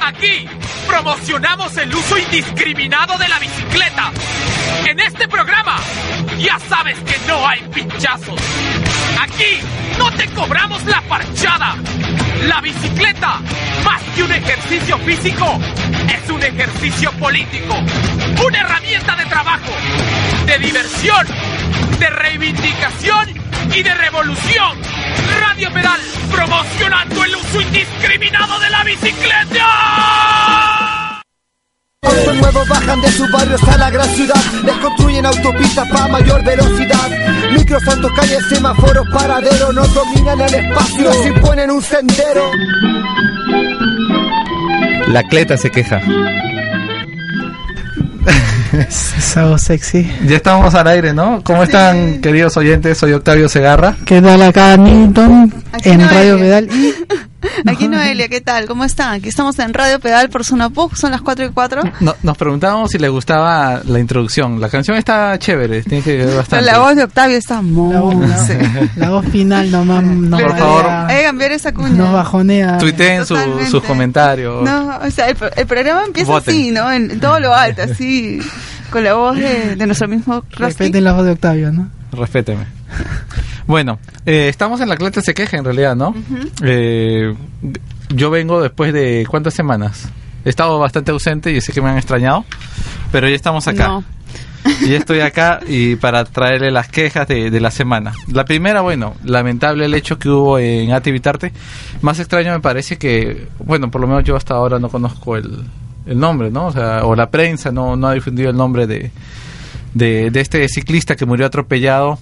Aquí promocionamos el uso indiscriminado de la bicicleta. En este programa ya sabes que no hay pinchazos. Aquí no te cobramos la parchada. La bicicleta, más que un ejercicio físico, es un ejercicio político. Una herramienta de trabajo, de diversión, de reivindicación y de revolución. Radio Pedal promocionando el uso indiscriminado de la bicicleta. Autos nuevos bajan de sus barrios a la gran ciudad Les construyen autopistas para mayor velocidad Micros, santos, calles, semáforos, paraderos Nos dominan el espacio, nos imponen un sendero La cleta se queja. Es algo sexy. Ya estamos al aire, ¿no? ¿Cómo están, queridos oyentes? Soy Octavio Segarra. ¿Qué tal acá, Newton? Aquí En no Radio Pedal. Y Aquí Noelia, ¿qué tal? ¿Cómo están? Aquí estamos en Radio Pedal por Zona Pug, son las 4 y 4. No- nos preguntábamos si les gustaba la introducción. La canción está chévere, tiene que ver Pero bastante. la voz de Octavio está la, muy... voz, la voz final nomás nos Por favor. Hay que cambiar esa cuña. Nos bajonea. Tuiteen su- sus comentarios. No, o sea, el, el programa empieza Voten. así, ¿no? En, en todo lo alto, así, con la voz de, de nuestro mismo Krusty. Respeten la voz de Octavio, ¿no? Respéteme. Bueno, eh, estamos en la cleta se queja en realidad, ¿no? Eh, yo vengo después de cuántas semanas. He estado bastante ausente y sé que me han extrañado, pero ya estamos acá. No. Y ya estoy acá y para traerle las quejas de, de la semana. La primera, bueno, lamentable el hecho que hubo en Ativitarte. Más extraño me parece que, bueno, por lo menos yo hasta ahora no conozco el, el nombre, ¿no? O sea, o la prensa no, no ha difundido el nombre de, de, de este ciclista que murió atropellado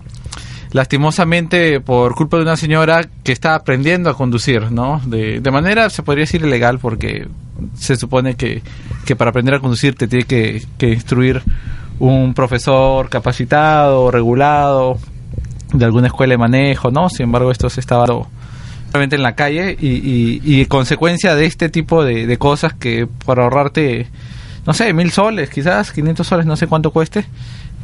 lastimosamente por culpa de una señora que está aprendiendo a conducir, ¿no? De, de manera, se podría decir, ilegal porque se supone que, que para aprender a conducir te tiene que, que instruir un profesor capacitado, regulado, de alguna escuela de manejo, ¿no? Sin embargo, esto se estaba en la calle y, y, y consecuencia de este tipo de, de cosas que por ahorrarte, no sé, mil soles, quizás 500 soles, no sé cuánto cueste,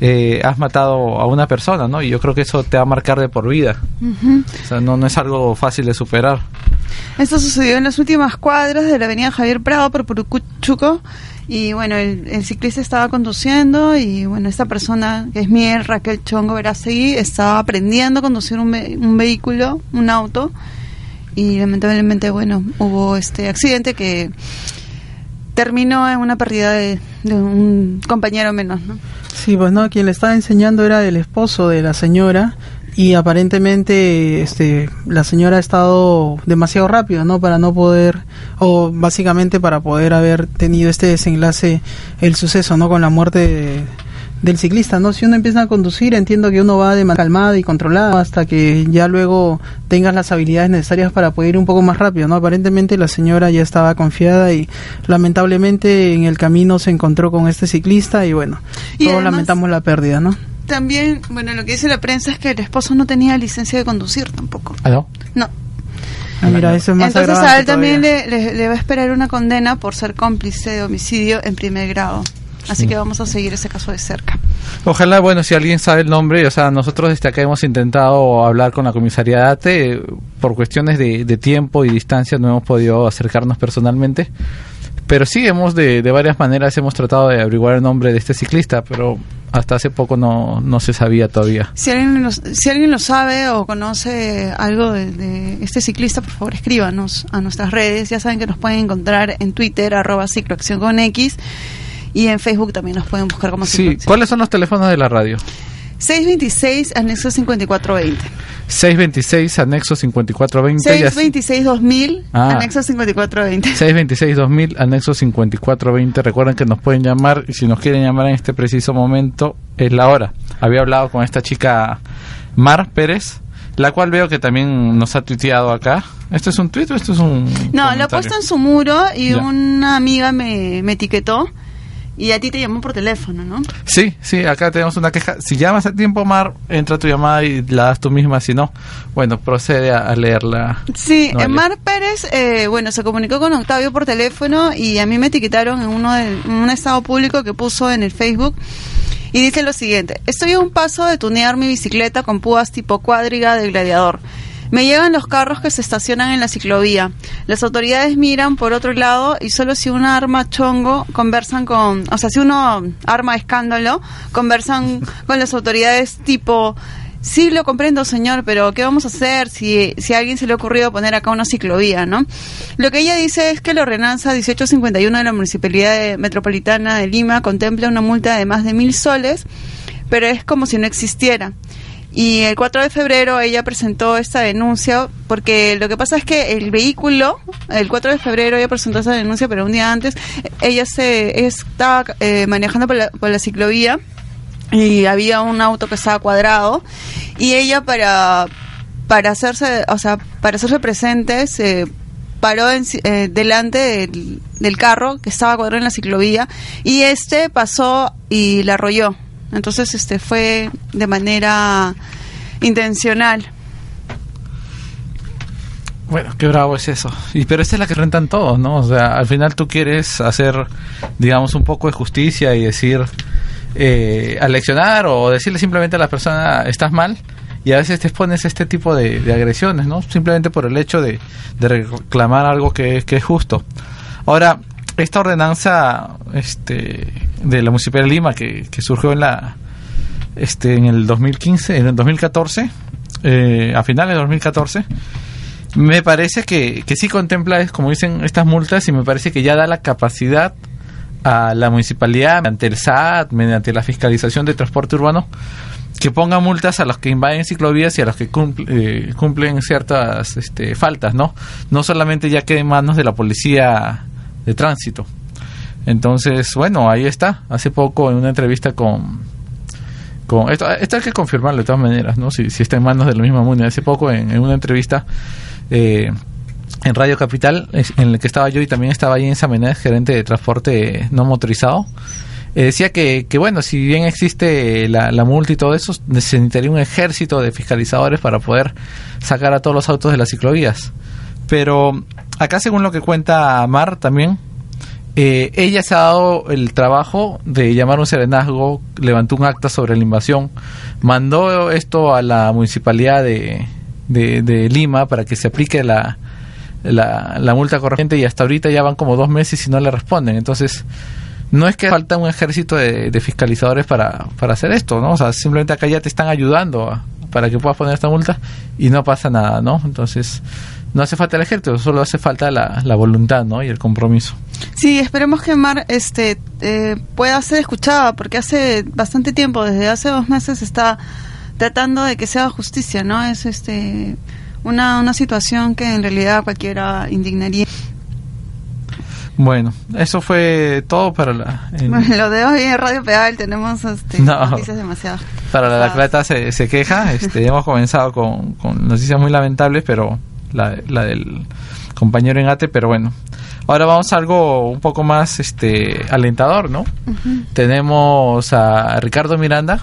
eh, has matado a una persona, ¿no? Y yo creo que eso te va a marcar de por vida. Ujú. O sea, no, no es algo fácil de superar. Esto sucedió en las últimas cuadras de la avenida Javier Prado por Purucuchuco. Y bueno, el, el ciclista estaba conduciendo y bueno, esta persona que es Miel Raquel Chongo Verasegui estaba aprendiendo a conducir un, ve- un vehículo, un auto. Y lamentablemente, bueno, hubo este accidente que terminó en una pérdida de, un compañero menos, ¿no? Sí, pues no, quien le estaba enseñando era el esposo de la señora y aparentemente este la señora ha estado demasiado rápido, ¿no? Para no poder o básicamente para poder haber tenido este desenlace el suceso, ¿no? Con la muerte de- del ciclista, ¿no? Si uno empieza a conducir, entiendo que uno va de manera calmada y controlada hasta que ya luego tengas las habilidades necesarias para poder ir un poco más rápido, ¿no? Aparentemente la señora ya estaba confiada y lamentablemente en el camino se encontró con este ciclista y bueno, Y todos además- lamentamos la pérdida, ¿no? También, bueno, lo que dice la prensa es que el esposo no tenía licencia de conducir tampoco. ¿Ah, no? No. Ah, mira, eso es más Entonces a él también le- le va a esperar una condena por ser cómplice de homicidio en primer grado. Así que vamos a seguir ese caso de cerca. Ojalá, bueno, si alguien sabe el nombre, o sea, nosotros desde acá hemos intentado hablar con la comisaría de ATE, por cuestiones de, de tiempo y distancia no hemos podido acercarnos personalmente, pero sí hemos de, de varias maneras hemos tratado de averiguar el nombre de este ciclista, pero hasta hace poco no, no se sabía todavía. Si alguien, lo, si alguien lo sabe o conoce algo de, de este ciclista, por favor escríbanos a nuestras redes. Ya saben que nos pueden encontrar en Twitter, arroba cicloacción con X. Y en Facebook también nos pueden buscar como Sí. ¿cuáles son los teléfonos de la radio? 626 anexo 5420. 626 anexo 5420 y así- 626 2000 Ah. anexo 5420. 626-2000, anexo 5420. Recuerden que nos pueden llamar y si nos quieren llamar en este preciso momento es la hora. Había hablado con esta chica Mar Pérez, la cual veo que también nos ha tuiteado acá. ¿Esto es un tuit o esto es un.? No, lo ha comentario? puesto en su muro y Ya. una amiga me, me etiquetó y a ti te llamó por teléfono, ¿no? Sí, sí, acá tenemos una queja. Si llamas a tiempo, Mar, entra tu llamada y la das tú misma. Si no, bueno, procede a, a leerla. Sí, No, eh, Mar Pérez, eh, bueno, se comunicó con Octavio por teléfono y a mí me etiquetaron en uno de, en un estado público que puso en el Facebook y dice lo siguiente: Estoy a un paso de tunear mi bicicleta con púas tipo cuadriga de gladiador. Me llegan los carros que se estacionan en la ciclovía. Las autoridades miran por otro lado y solo si uno arma chongo conversan con, o sea, si uno arma escándalo, conversan con las autoridades tipo Sí, lo comprendo, señor, pero ¿qué vamos a hacer si, si a alguien se le ha ocurrido poner acá una ciclovía, no? Lo que ella dice es que la ordenanza 1851 de la Municipalidad Metropolitana de Lima contempla una multa de más de mil soles, pero es como si no existiera. Y el 4 de febrero ella presentó esta denuncia porque lo que pasa es que el vehículo, el 4 de febrero ella presentó esa denuncia, pero un día antes ella se estaba eh, manejando por la, por la ciclovía y había un auto que estaba cuadrado y ella para para hacerse o sea para hacerse presente se paró en, eh, delante del, carro que estaba cuadrado en la ciclovía y este pasó y la arrolló entonces este fue de manera intencional bueno, qué bravo es eso. Y pero esa es la que rentan todos, ¿no? O sea, al final tú quieres hacer, digamos, un poco de justicia y decir, eh, aleccionar o decirle simplemente a la persona estás mal y a veces te expones este tipo de, agresiones, ¿no? Simplemente por el hecho de, reclamar algo que, es justo. Ahora, esta ordenanza este, de la Municipalidad de Lima que, surgió en la este en el 2015, en el 2014, eh, a finales de 2014, me parece que, que sí contempla, como dicen, estas multas y me parece que ya da la capacidad a la municipalidad, mediante el SAT, mediante la fiscalización de transporte urbano, que ponga multas a los que invaden ciclovías y a los que eh, cumplen ciertas este, faltas, ¿no? No solamente ya quede en manos de la policía de tránsito. Entonces, bueno, ahí está. Hace poco en una entrevista con... con esto, esto hay que confirmarlo de todas maneras, ¿no? Si, si está en manos de la misma MUNI. Hace poco en, en una entrevista... Eh, en Radio Capital, en el que estaba yo y también estaba ahí en gerente de transporte no motorizado. Eh, decía que, que, bueno, si bien existe la, la, multa y todo eso, necesitaría un ejército de fiscalizadores para poder sacar a todos los autos de las ciclovías. Pero acá, según lo que cuenta Mar también, eh, ella se ha dado el trabajo de llamar un serenazgo, levantó un acta sobre la invasión, mandó esto a la municipalidad de, de Lima para que se aplique la, multa correspondiente y hasta ahorita ya van como dos meses y no le responden. Entonces, no es que falta un ejército de, fiscalizadores para, para, hacer esto, ¿no? O sea, simplemente acá ya te están ayudando para que puedas poner esta multa y no pasa nada, ¿no? Entonces, no hace falta el ejército, solo hace falta la, la voluntad, ¿no? Y el compromiso. Sí, esperemos que Mar este, eh, pueda ser escuchada, porque hace bastante tiempo, desde hace dos meses, está tratando de que se haga justicia, ¿no? Es este una, una situación que en realidad cualquiera indignaría. Bueno, eso fue todo para la... lo de hoy en Radio Pedal tenemos este, noticias demasiado... Para la, la clata se, se queja, este, hemos comenzado con, con, noticias muy lamentables, pero la, la del compañero Engate, pero bueno. Ahora vamos a algo un poco más este alentador, ¿no? Tenemos a Ricardo Miranda,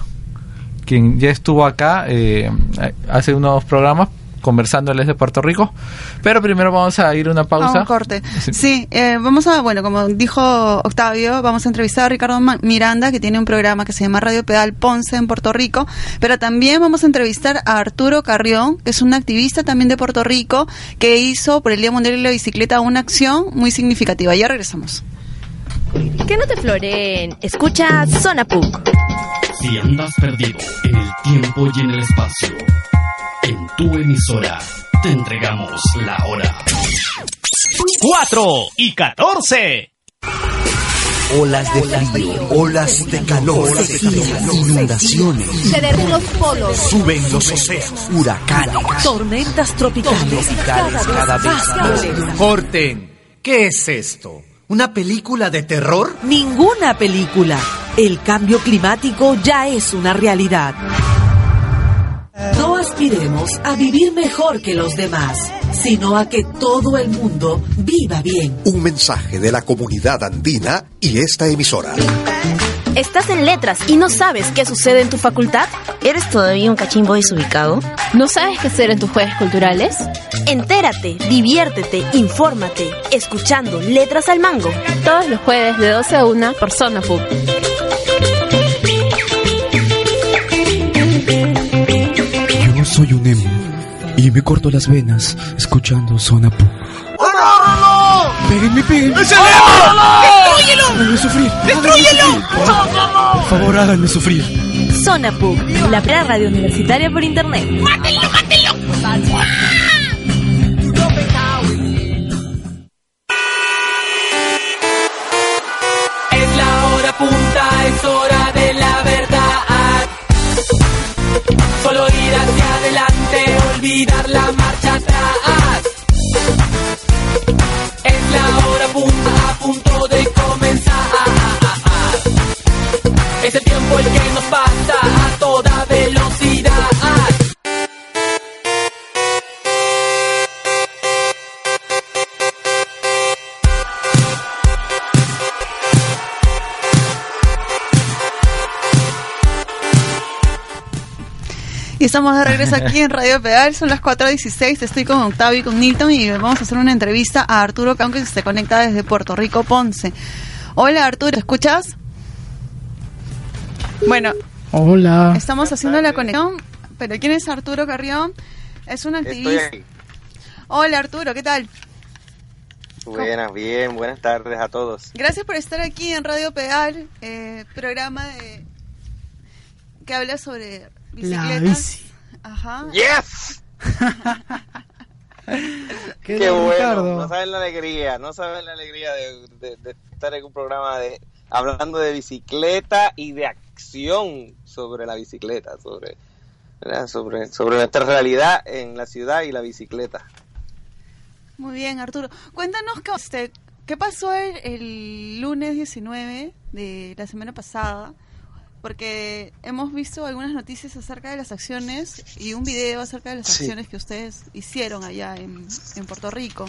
quien ya estuvo acá eh, hace unos programas conversando él es de Puerto Rico. Pero primero vamos a ir a una pausa. un corte. Sí, eh, vamos a, bueno, como dijo Octavio, vamos a entrevistar a Ricardo Miranda, que tiene un programa que se llama Radio Pedal Ponce en Puerto Rico. Pero también vamos a entrevistar a Arturo Carrión, que es un activista también de Puerto Rico, que hizo por el Día Mundial de la Bicicleta una acción muy significativa. Ya regresamos. Que no te floreen. Escucha Zona PUC. Si andas perdido en el tiempo y en el espacio tu emisora te entregamos la hora. 4 y 14. Olas de frío, olas de calor, inundaciones. Ceder los polos. Suben los océanos, huracanes, tormentas tropicales. Cada vez más. Corten, ¿qué es esto? ¿Una película de terror? Ninguna película. El cambio climático ya es una realidad. No aspiremos a vivir mejor que los demás, sino a que todo el mundo viva bien. Un mensaje de la comunidad andina y esta emisora. ¿Estás en letras y no sabes qué sucede en tu facultad? ¿Eres todavía un cachimbo desubicado? ¿No sabes qué hacer en tus jueves culturales? Entérate, diviértete, infórmate, escuchando Letras al Mango. Todos los jueves de 12 a 1 por Zona Pub. Soy un emo y me corto las venas escuchando Zona Pop. ¡Agárralo! Péguenme, péguenme. ¡Destrúyelo! Háganme sufrir. ¡Destrúyelo! Por favor, háganme sufrir. Zona la primera radio universitaria por internet. ¡Mátenlo, mátenlo! Estamos de regreso aquí en Radio Pedal, son las 4.16, estoy con Octavio y con Nilton y vamos a hacer una entrevista a Arturo Cam que se conecta desde Puerto Rico, Ponce. Hola Arturo, ¿escuchas? Bueno, Hola. estamos haciendo la conexión, pero ¿quién es Arturo Carrión? Es un activista. Hola Arturo, ¿qué tal? Buenas, bien, buenas tardes a todos. Gracias por estar aquí en Radio Pedal, eh, programa de que habla sobre bicicletas. bici. Ajá. ¡Yes! Qué, Qué bueno, Ricardo. no saben la alegría, no saben la alegría de, de- de estar en un programa de hablando de bicicleta y de acción sobre la bicicleta, sobre ¿verdad? sobre sobre nuestra realidad en la ciudad y la bicicleta. Muy bien, Arturo. Cuéntanos qué, este, qué pasó el, el lunes 19 de la semana pasada, porque hemos visto algunas noticias acerca de las acciones y un video acerca de las Sí. acciones que ustedes hicieron allá en, en Puerto Rico.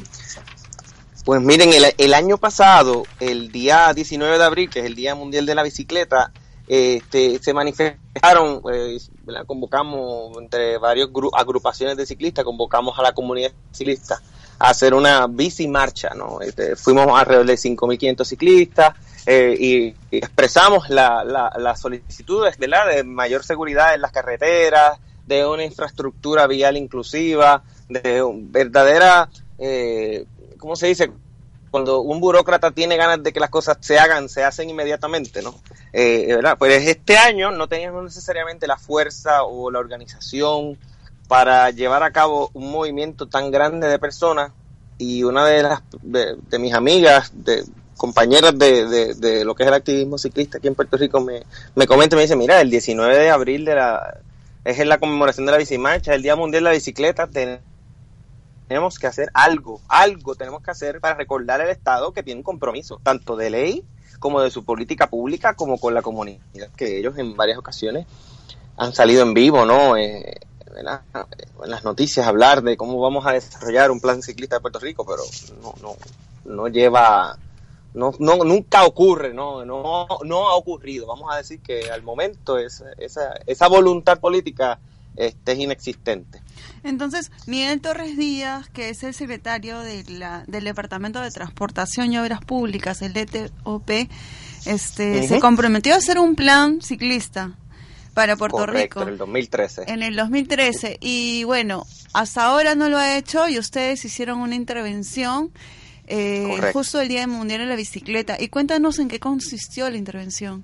Pues miren, el, el año pasado, el día 19 de abril, que es el Día Mundial de la Bicicleta, este, se manifestaron, eh, ¿verdad? convocamos entre varias agrupaciones de ciclistas, convocamos a la comunidad ciclista hacer una bici marcha, ¿no? Este, fuimos alrededor de 5.500 ciclistas eh, y, expresamos la, la, las solicitudes, ¿verdad? De mayor seguridad en las carreteras, de una infraestructura vial inclusiva, de verdadera, eh, ¿cómo se dice? Cuando un burócrata tiene ganas de que las cosas se hagan, se hacen inmediatamente, ¿no? Eh, ¿verdad? Pues este año no teníamos necesariamente la fuerza o la organización para llevar a cabo un movimiento tan grande de personas y una de las de, mis amigas, de compañeras de, de, lo que es el activismo ciclista aquí en Puerto Rico me, me comenta y me dice, mira, el 19 de abril de la, es en la conmemoración de la bicimarcha, el Día Mundial de la Bicicleta, ten- tenemos que hacer algo, algo tenemos que hacer para recordar al Estado que tiene un compromiso, tanto de ley como de su política pública, como con la comunidad, que ellos en varias ocasiones han salido en vivo, ¿no? Eh, ¿verdad? en las noticias hablar de cómo vamos a desarrollar un plan ciclista de Puerto Rico, pero no, no, no lleva, no, no, nunca ocurre, no, no, no ha ocurrido. Vamos a decir que al momento es, esa, esa voluntad política este, es inexistente. Entonces, Miguel Torres Díaz, que es el secretario de la, del Departamento de Transportación y Obras Públicas, el DTOP, este, se Ujú. comprometió a hacer un plan ciclista para Puerto Correcto, Rico en el 2013. en el 2013 y bueno, hasta ahora no lo ha hecho y ustedes hicieron una intervención eh, justo el Día Mundial de la Bicicleta. Y cuéntanos en qué consistió la intervención.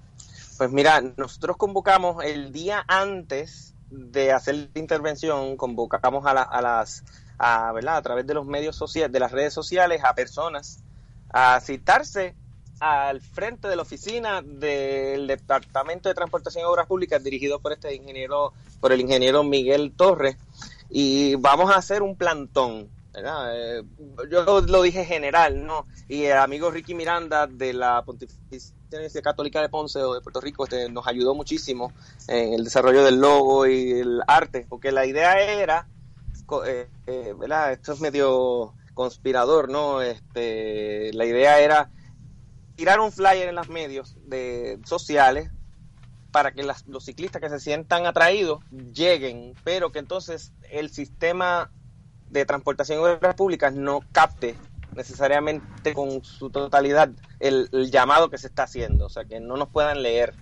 Pues mira, nosotros convocamos el día antes de hacer la intervención, convocamos a, la- a las, a, ¿verdad? a través de los medios sociales, de las redes sociales, a personas a citarse al frente de la oficina del Departamento de Transportación y Obras Públicas dirigido por este ingeniero, por el ingeniero Miguel Torres, y vamos a hacer un plantón. Eh, yo lo, dije general, ¿no? Y el amigo Ricky Miranda de la Pontificia Católica de Ponce o de Puerto Rico este, nos ayudó muchísimo en el desarrollo del logo y el arte, porque la idea era, eh, eh, ¿verdad? Esto es medio conspirador, ¿no? Este, la idea era tirar un flyer en los medios de, sociales para que las- los ciclistas que se sientan atraídos lleguen, pero que entonces el sistema de transportación de obras públicas no capte necesariamente con su totalidad el, el llamado que se está haciendo, o sea, que no nos puedan leer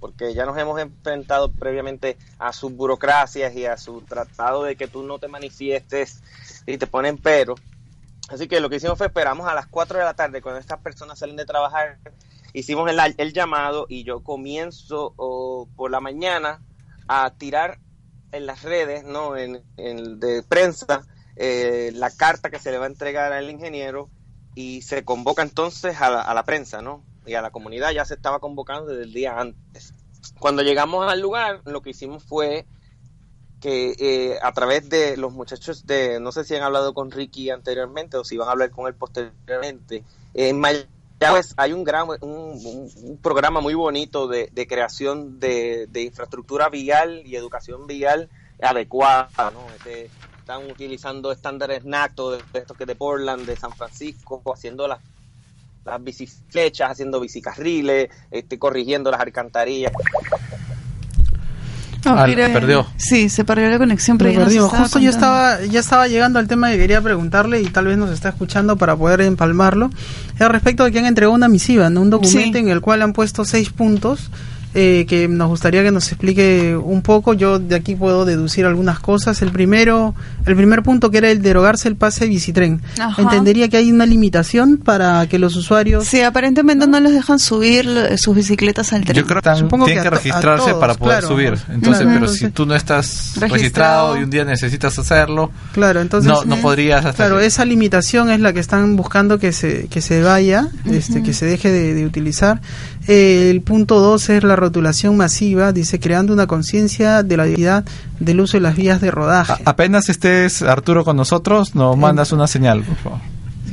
porque ya nos hemos enfrentado previamente a sus burocracias y a su tratado de que tú no te manifiestes y te ponen pero. Así que lo que hicimos fue esperamos a las 4 de la tarde cuando estas personas salen de trabajar, hicimos el, el llamado y yo comienzo por la mañana a tirar en las redes, ¿no? En, en de prensa, eh, la carta que se le va a entregar al ingeniero y se convoca entonces a la, a la prensa, ¿no? Y a la comunidad ya se estaba convocando desde el día antes. Cuando llegamos al lugar, lo que hicimos fue que eh, a través de los muchachos de, no sé si han hablado con Ricky anteriormente o si van a hablar con él posteriormente, en Mayagüez hay un, gran, un programa muy bonito de, de creación de, de, infraestructura vial y educación vial adecuada, ¿no? Este, están utilizando estándares NACTO de, de estos que de Portland, de San Francisco, haciendo las las biciflechas, haciendo bicicarriles, este, corrigiendo las alcantarillas. No, Ah, mire, perdió. Sí, se perdió la conexión. Pero perdimos. Justo yo contando. estaba, ya estaba llegando al tema que quería preguntarle y tal vez nos está escuchando para poder empalmarlo. Es respecto de que han entregado una misiva, ¿no? un documento Sí. en el cual han puesto seis puntos eh, que nos gustaría que nos explique un poco. Yo de aquí puedo deducir algunas cosas. El primero, el primer punto que era el derogarse el pase de bicitren. Ajá. Entendería que hay una limitación para que los usuarios Sí, aparentemente no les dejan subir eh, sus bicicletas al tren. Yo creo que Supongo tienen que que, registrarse todos, para poder claro. subir. Entonces, Claro. pero si tú no estás registrado, Registrado. y un día necesitas hacerlo, Claro, entonces no, no podrías hasta Claro, esa limitación es la que están buscando que se que se vaya, este, que se deje de, de utilizar. Eh, el punto 2 es la rotulación masiva, dice creando una conciencia de la utilidad del uso de las vías de rodaje. A- apenas estés Arturo con nosotros, nos mandas una señal, por favor.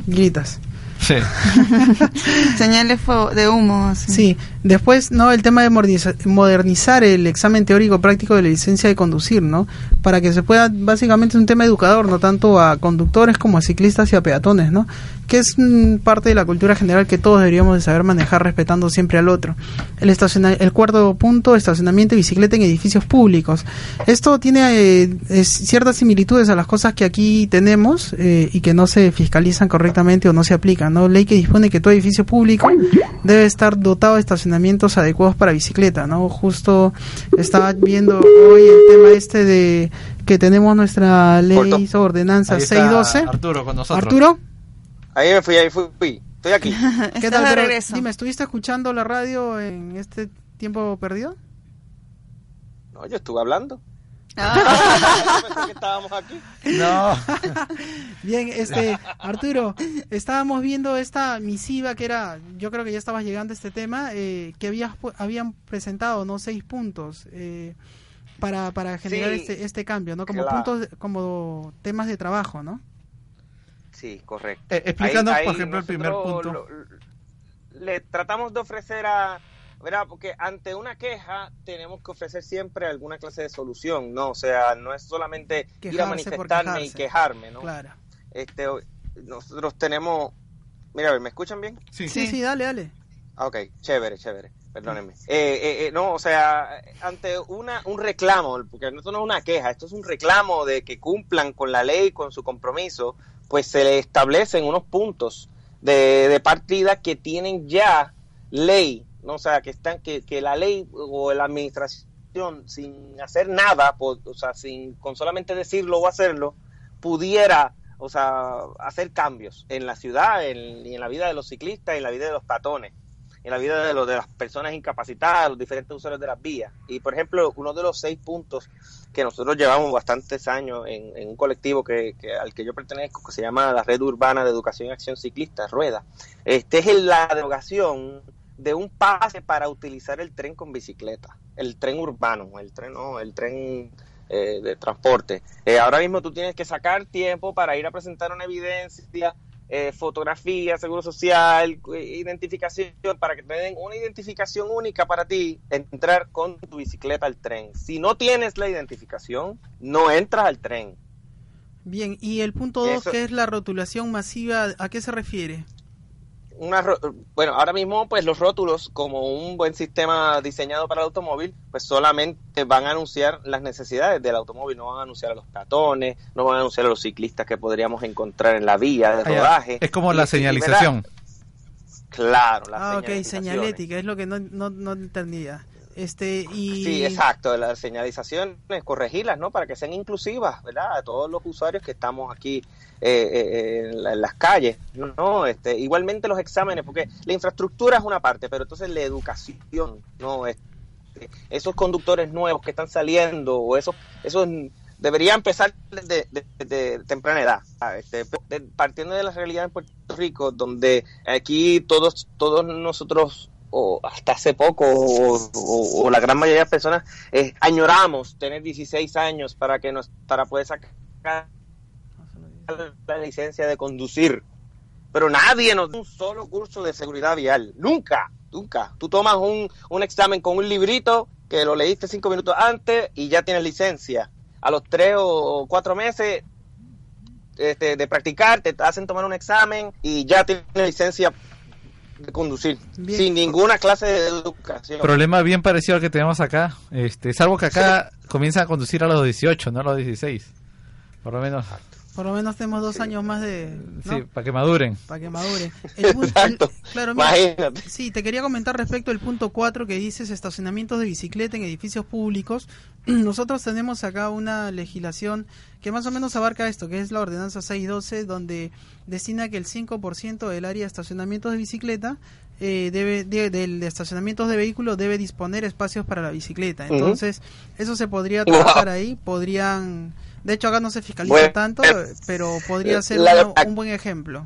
Gritas. Sí. Señales de humo. así. Sí, después, ¿no? El tema de moderniza- modernizar el examen teórico práctico de la licencia de conducir, ¿no? Para que se pueda, básicamente es un tema educador, no tanto a conductores como a ciclistas y a peatones, ¿no? Que es mm, parte de la cultura general que todos deberíamos de saber manejar respetando siempre al otro. El, estaciona- el cuarto punto, estacionamiento y bicicleta en edificios públicos. Esto tiene eh, es ciertas similitudes a las cosas que aquí tenemos eh, y que no se fiscalizan correctamente o no se aplican, ¿no? Ley que dispone que todo edificio público debe estar dotado de estacionamientos adecuados para bicicleta, ¿no? Justo estaba viendo hoy el tema este de que tenemos nuestra ley ordenanza Ahí está 612. Arturo con nosotros. Arturo, Ahí me fui, ahí fui, fui. estoy aquí. ¿qué tal? de Pero regreso. dime, ¿estuviste escuchando la radio en este tiempo perdido? No, yo estuve hablando. Ah. Pensé que estábamos aquí. No. Bien, este, Arturo, estábamos viendo esta misiva que era, yo creo que ya estabas llegando a este tema, eh, que habías, pu- habían presentado, ¿no? Seis puntos eh, para, para generar Sí, este, este cambio, ¿no? Como claro. puntos, como temas de trabajo, ¿no? Sí, correcto. Eh, explícanos, Ahí- por ahí ejemplo, el primer punto. lo- le tratamos de ofrecer a, ¿verdad? Porque ante una queja tenemos que ofrecer siempre alguna clase de solución, ¿no? O sea, no es solamente ir a manifestarme y quejarme, ¿no? Claro. Este, nosotros tenemos, mira, a ver, ¿me escuchan bien? Sí. Sí, sí, dale, dale. Ah, Ok, chévere, chévere. Perdónenme. Eh, eh, eh, no, o sea, ante una, un reclamo, porque esto no es una queja, esto es un reclamo de que cumplan con la ley, con su compromiso, pues se le establecen unos puntos de, de partida que tienen ya ley, ¿no? o sea, que están, que, que la ley o la administración, sin hacer nada, po- o sea, sin con solamente decirlo o hacerlo, pudiera, o sea, hacer cambios en la ciudad, en, y en la vida de los ciclistas, en la vida de los patones en la vida de, los, de las personas incapacitadas, los diferentes usuarios de las vías. Y, por ejemplo, uno de los seis puntos que nosotros llevamos bastantes años en, en un colectivo que, que- al que yo pertenezco, que se llama la Red Urbana de Educación y Acción Ciclista, Rueda, este es la derogación de un pase para utilizar el tren con bicicleta, el tren urbano, el tren, no, el tren eh, de transporte. Eh, ahora mismo tú tienes que sacar tiempo para ir a presentar una evidencia, eh, fotografía, seguro social, identificación, para que te den una identificación única para ti, entrar con tu bicicleta al tren. Si no tienes la identificación, no entras al tren. Bien, y el punto dos, Eso- que es la rotulación masiva, ¿a qué se refiere? Una ro- bueno, ahora mismo pues los rótulos como un buen sistema diseñado para el automóvil, pues solamente van a anunciar las necesidades del automóvil, no van a anunciar a los peatones, no van a anunciar a los ciclistas que podríamos encontrar en la vía de Ah, rodaje. Es como Y- la y, señalización. Claro, las Ah, ok, señalética, es lo que no, no, no entendía. Este, y... Sí, exacto. Las señalizaciones, corregirlas, ¿no? Para que sean inclusivas, ¿verdad? A todos los usuarios que estamos aquí eh, eh, en, la- en las calles, ¿no? Este, igualmente los exámenes, porque la infraestructura es una parte, pero entonces la educación, ¿no? Este, esos conductores nuevos que están saliendo, o esos, esos debería empezar desde de, temprana edad. Este, partiendo de la realidad en Puerto Rico, donde aquí todos, todos nosotros o hasta hace poco, o, la gran mayoría de personas, eh, añoramos tener 16 años para que nos, para poder sacar la licencia de conducir. Pero nadie nos da un solo curso de seguridad vial. Nunca, nunca. Tú tomas un, un examen con un librito que lo leíste cinco minutos antes y ya tienes licencia. A los tres o cuatro meses este, de practicar, te hacen tomar un examen y ya tienes licencia de conducir. Bien. Sin ninguna clase de educación. Problema bien parecido al que tenemos acá. Este, salvo que acá comienzan a conducir a los 18, no a los 16. Por lo menos. Por lo menos tenemos dos años más de... ¿no? Sí, para que maduren. Para que madure. El pu- Exacto. el- claro, mira, Imagínate. sí, te quería comentar respecto al punto 4 que dices estacionamientos de bicicleta en edificios públicos. Nosotros tenemos acá una legislación que más o menos abarca esto, que es la ordenanza 612, donde destina que el 5% del área de estacionamientos de bicicleta eh, debe de, del de estacionamientos de vehículos debe disponer espacios para la bicicleta. Entonces, eso se podría Wow. trabajar ahí, podrían... De hecho, acá no se fiscaliza Bueno, tanto, eh, pero podría ser la- uno- un buen ejemplo.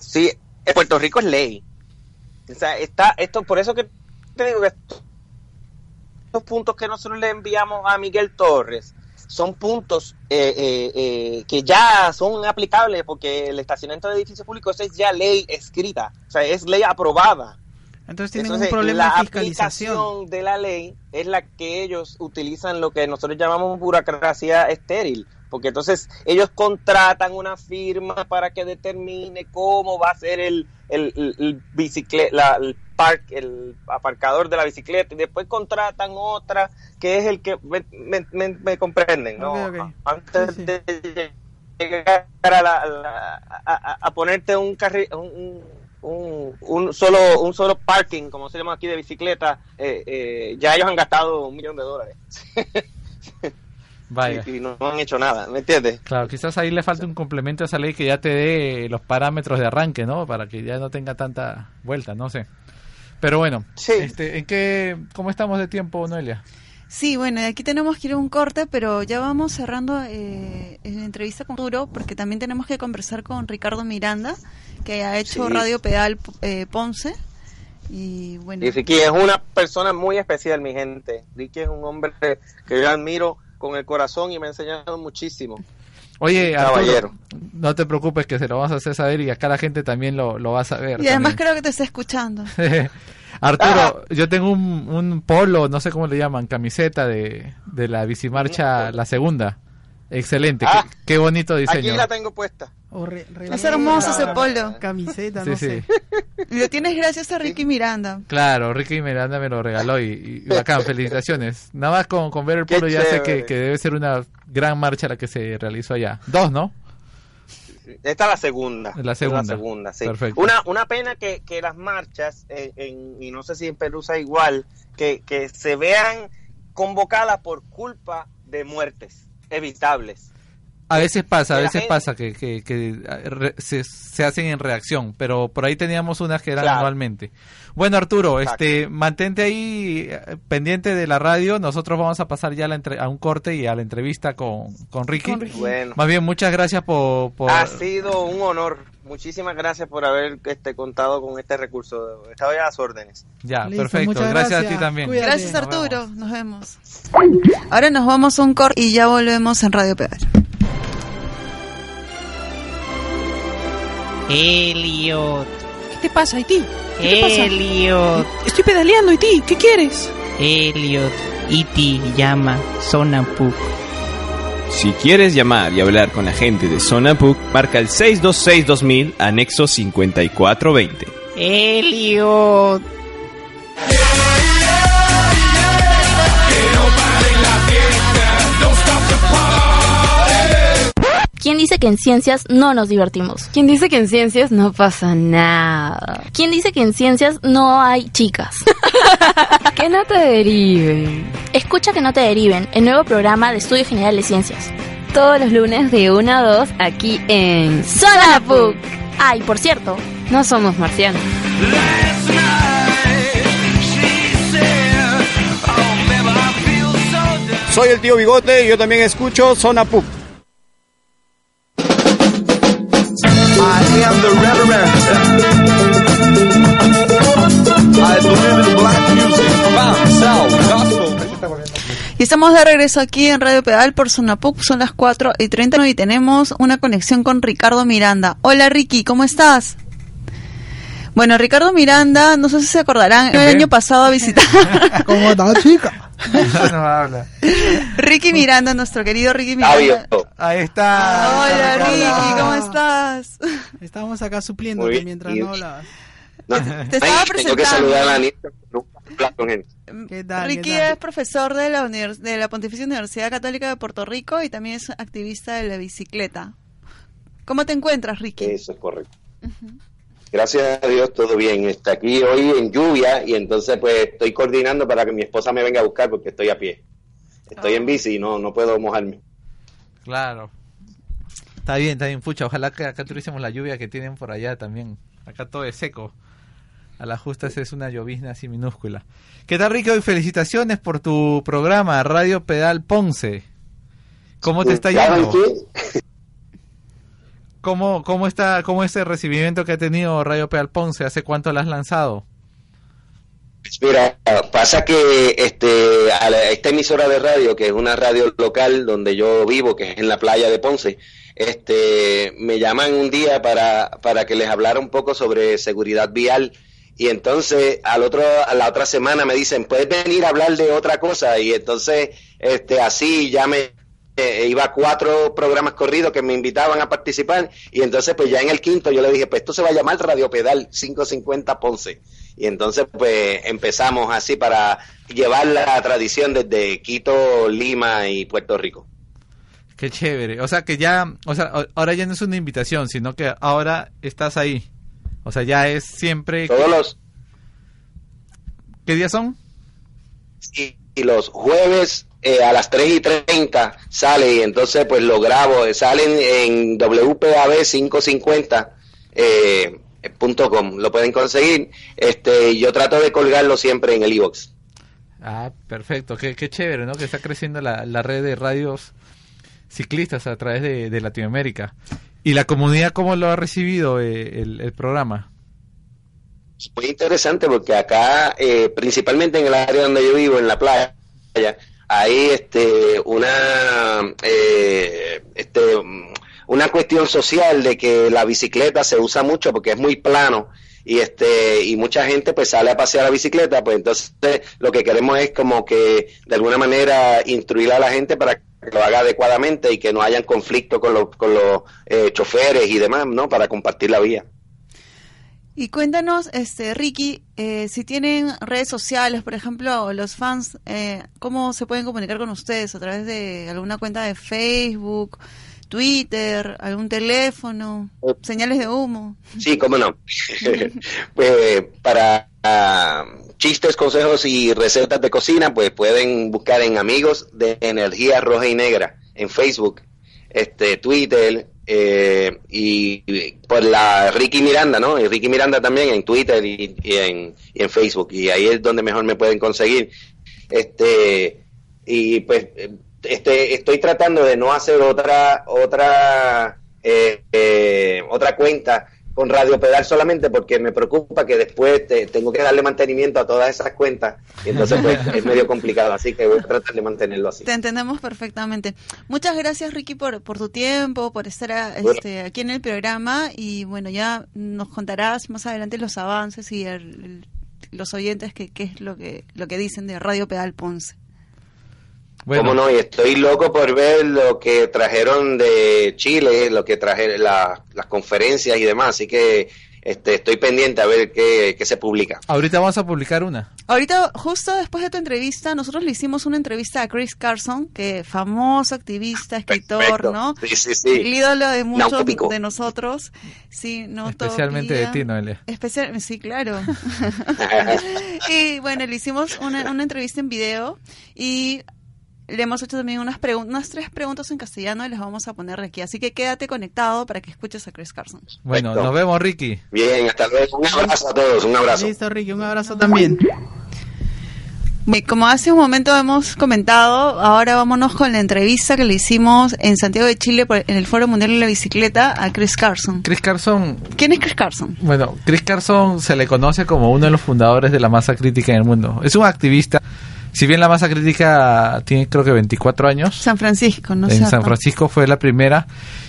Sí, en Puerto Rico es ley. O sea, está esto, por eso que te digo que estos estos puntos que nosotros le enviamos a Miguel Torres son puntos eh, eh, eh, que ya son aplicables porque el estacionamiento de edificios públicos es ya ley escrita, o sea, es ley aprobada. Entonces tienen Entonces, un problema la de fiscalización. aplicación de la ley es la que ellos utilizan lo que nosotros llamamos burocracia estéril, porque entonces ellos contratan una firma para que determine cómo va a ser el el, el, el el park, el aparcador de la bicicleta y después contratan otra que es el que me, me- me- me comprenden, ¿no? Antes Sí, sí. de llegar a, la- la- a- a- a ponerte un carril un, un, un solo un solo parking como se llama aquí de bicicleta eh, eh, ya ellos han gastado un millón de dólares Vaya. y, y no han hecho nada ¿me entiendes? Claro, quizás ahí le falta un complemento a esa ley que ya te dé los parámetros de arranque, ¿no? Para que ya no tenga tanta vuelta, no sé. Pero bueno, este, ¿en qué, cómo estamos de tiempo, Noelia? Sí, bueno, y aquí tenemos que ir a un corte, pero ya vamos cerrando eh, la entrevista con Duro, porque también tenemos que conversar con Ricardo Miranda, que ha hecho Sí. Radio Pedal eh, Ponce. Y bueno, y Ricky es una persona muy especial mi gente Ricky es un hombre que yo admiro con el corazón y me ha enseñado muchísimo Oye, Caballero. Arturo, no te preocupes que se lo vamos a hacer saber y acá la gente también lo, lo va a saber. y además también. creo que te está escuchando. Arturo, yo tengo un, un polo, no sé cómo le llaman, camiseta de, de la bicimarcha, la segunda. Excelente, Ah, qué, qué bonito aquí diseño. la tengo puesta re- Es hermoso ese polo. Camiseta, Sí, no sí. sé. Y lo tienes gracias a Ricky Miranda. Claro, Ricky Miranda me lo regaló y, y bacán, felicitaciones. Nada más con, con ver el Qué polo ya sé que, que debe ser una gran marcha la que se realizó allá. Dos, ¿no? Esta es la segunda. La segunda. Es la segunda, sí. Perfecto. Una, una pena que, que las marchas, eh, en- y no sé si en Perú sea igual, que, que se vean convocadas por culpa de muertes evitables. A veces pasa, a veces gente- pasa que, que, que, re- se, se hacen en reacción, pero por ahí teníamos unas que eran Claro. anualmente. Bueno, Arturo, Exacto. este, mantente ahí eh, pendiente de la radio. Nosotros vamos a pasar ya a, la entre- a un corte y a la entrevista con, con Ricky. Con Ricky. Bueno, Más bien, muchas gracias por... por- ha sido un honor. Muchísimas gracias por haber este, contado con este recurso. Estaba ya a las órdenes. Ya, Listo, perfecto. Gracias. a ti también. Cuídate. Gracias Nos Arturo, vemos. nos vemos. Ahora nos vamos a un corte y ya volvemos en Radio Pedal. Elliot, ¿Qué te pasa, Iti? ¿Qué te pasa? Elliot, Estoy pedaleando, Iti. ¿Qué quieres? Elliot, Iti llama Sonapuk. Si quieres llamar y hablar con la gente de Zona PUC, marca el 626-2000, anexo 5420. Elliot. ¿Quién ¿Quién dice que en ciencias no nos divertimos? ¿Quién dice que en ciencias no pasa nada? ¿Quién dice que en ciencias no hay chicas? que no te deriven. Escucha que no te deriven, el nuevo programa de Estudio General de Ciencias. Todos los lunes de 1 a 2 aquí en Sonapuc. Ah, y por cierto, no somos marcianos. Soy el tío Bigote y yo también escucho Zona Pup. I am the reverend. I believe in black music, funk, soul, gospel. Y estamos de regreso aquí en Radio Pedal por Sonapuc, son las 4 y 30 y tenemos una conexión con Ricardo Miranda. Hola Ricky, ¿cómo estás? Bueno, Ricardo Miranda, no sé si se acordarán, el año pasado a visitar. ¿Cómo está, chica? No habla. Ricky Miranda, nuestro querido Ricky Miranda. Ahí está. Hola Ricky, ¿cómo estás? Estábamos acá supliéndote mientras no hablabas. No, Te estaba tengo que saludar a la nieta. nunca hablar con gente. ¿Qué tal? Ricky qué tal? es profesor de la, univers- de la Pontificia Universidad Católica de Puerto Rico y también es activista de la bicicleta. ¿Cómo te encuentras, Ricky? Eso es correcto. Gracias a Dios, todo bien. Está aquí hoy en lluvia y entonces pues estoy coordinando para que mi esposa me venga a buscar porque estoy a pie. Estoy en bici y no, no puedo mojarme. Claro. Está bien, está bien, pucha. Ojalá que acá tuviésemos la lluvia que tienen por allá también. Acá todo es seco. A la justa esa es una llovizna así minúscula. ¿Qué tal, Rico? Y felicitaciones por tu programa, Radio Pedal Ponce. ¿Cómo te está ¿Saben yendo? ¿Cómo, cómo está, cómo es el recibimiento que ha tenido Radio Pedal Ponce? ¿Hace cuánto la has lanzado? Pues Mira, pasa que este, a la- esta emisora de radio, que es una radio local donde yo vivo, que es en la playa de Ponce, este, me llaman un día para, para que les hablara un poco sobre seguridad vial. Y entonces al otro, a la otra semana me dicen, puedes venir a hablar de otra cosa. Y entonces, este, así ya me eh, iba a cuatro programas corridos que me invitaban a participar. Y entonces, pues ya en el quinto yo le dije, pues esto se va a llamar Radio Pedal 550 Ponce. Y entonces, pues empezamos así para llevar la tradición desde Quito, Lima y Puerto Rico. Qué chévere. O sea que ya, o sea, ahora ya no es una invitación, sino que ahora estás ahí. O sea, ya es siempre. Todos los ¿Qué días son? y, y los jueves eh, a las 3 y 30 sale y entonces pues lo grabo, eh, salen en WPAB 550 eh, punto com, lo pueden conseguir. Este, yo trato de colgarlo siempre en el iBox. Ah, perfecto. Qué, qué chévere, ¿no? Que está creciendo la, la red de radios ciclistas a través de, de Latinoamérica. ¿Y la comunidad cómo lo ha recibido eh, el, el programa? Muy interesante porque acá, eh, principalmente en el área donde yo vivo, en la playa, hay este, una, eh, este, una cuestión social de que la bicicleta se usa mucho porque es muy plano y este y mucha gente pues sale a pasear la bicicleta pues entonces lo que queremos es como que de alguna manera instruir a la gente para que lo haga adecuadamente y que no hayan conflicto con los con los eh, choferes y demás no para compartir la vía Y cuéntanos, este Ricky, eh, si tienen redes sociales, por ejemplo, los fans, eh, ¿cómo se pueden comunicar con ustedes? ¿A través de alguna cuenta de Facebook, Twitter, algún teléfono, señales de humo? Sí, cómo no. pues para ah, chistes, consejos y recetas de cocina, pues pueden buscar en Amigos de Energía Roja y Negra en Facebook, este Twitter eh, y, por la Ricky Miranda, ¿no? Y Ricky Miranda también en Twitter y, y en, y en Facebook y ahí es donde mejor me pueden conseguir. Este y pues este estoy tratando de no hacer otra otra eh, eh, otra cuenta con Radio Pedal solamente porque me preocupa que después te- tengo que darle mantenimiento a todas esas cuentas y entonces pues es medio complicado, así que voy a tratar de mantenerlo así. Te entendemos perfectamente. Muchas gracias, Ricky, por, por tu tiempo, por estar a- Bueno. este, aquí en el programa y bueno, ya nos contarás más adelante los avances y el- el- los oyentes que qué es lo que lo que dicen de Radio Pedal Ponce. ¿Cómo no? Y estoy loco por ver lo que trajeron de Chile, lo que trajeron la- las conferencias y demás. Así que, este, estoy pendiente a ver qué, qué se publica. Ahorita vamos a publicar una. Ahorita, justo después de tu entrevista, nosotros le hicimos una entrevista a Chris Carson, que famoso activista, escritor, Perfecto. ¿no? Sí, sí, sí. El ídolo de muchos Nautópico. de nosotros. Sí, no Especialmente de ti, Noelia. Especial, sí, claro. y bueno, le hicimos una, una entrevista en video y le hemos hecho también unas, tres preguntas en castellano y las vamos a poner aquí. Así que quédate conectado para que escuches a Chris Carson. Bueno, Perfecto. nos vemos, Ricky. Bien, hasta luego. Un abrazo a todos, un abrazo. Listo, Ricky, un abrazo también. Como hace un momento hemos comentado, ahora vámonos con la entrevista que le hicimos en Santiago de Chile por- en el Foro Mundial de la Bicicleta a Chris Carson. Chris Carson, ¿Quién es Chris Carson? bueno, Chris Carson se le conoce como uno de los fundadores de la masa crítica en el mundo. Es un activista. Si bien la masa crítica tiene creo que 24 años, San Francisco, ¿no en? San Francisco fue la primera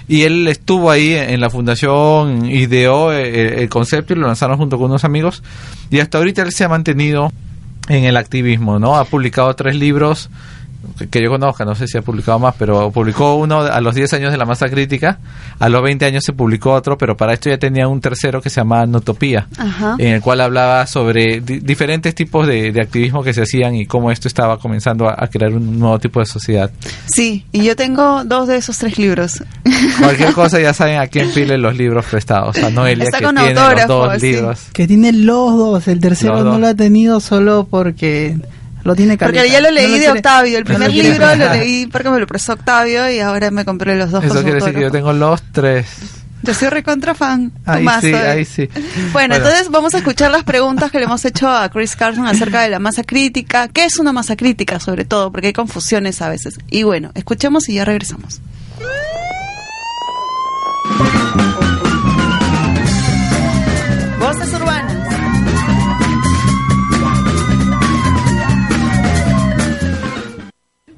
y él estuvo ahí en la fundación, ideó eh, el concepto y lo lanzaron junto con unos amigos y hasta ahorita él se ha mantenido en el activismo, ¿no? Ha publicado tres libros que- que yo conozca, no sé si ha publicado más, pero publicó uno a los 10 años de la masa crítica, a los 20 años se publicó otro, pero para esto ya tenía un tercero que se llamaba Notopía, Ajá. en el cual hablaba sobre di- diferentes tipos de, de activismo que se hacían y cómo esto estaba comenzando a- a crear un nuevo tipo de sociedad. Sí, y yo tengo dos de esos tres libros. Cualquier cosa ya saben a quién pile los libros prestados. A Noelia Está que con tiene los dos sí. libros. Que tiene los dos, el tercero Los no dos. lo ha tenido solo porque lo tiene Porque ya lo No leí de Octavio. El no lo primer libro lo leí porque me lo prestó Octavio y ahora me compré los dos Eso quiere decir que yo tengo los tres. Yo soy recontra fan. Ahí sí, eh. ahí sí. Bueno, Bueno. entonces vamos a escuchar las preguntas que le hemos hecho a Chris Carson acerca de la masa crítica. ¿Qué es una masa crítica, sobre todo? Porque hay confusiones a veces. Y bueno, escuchemos y ya regresamos.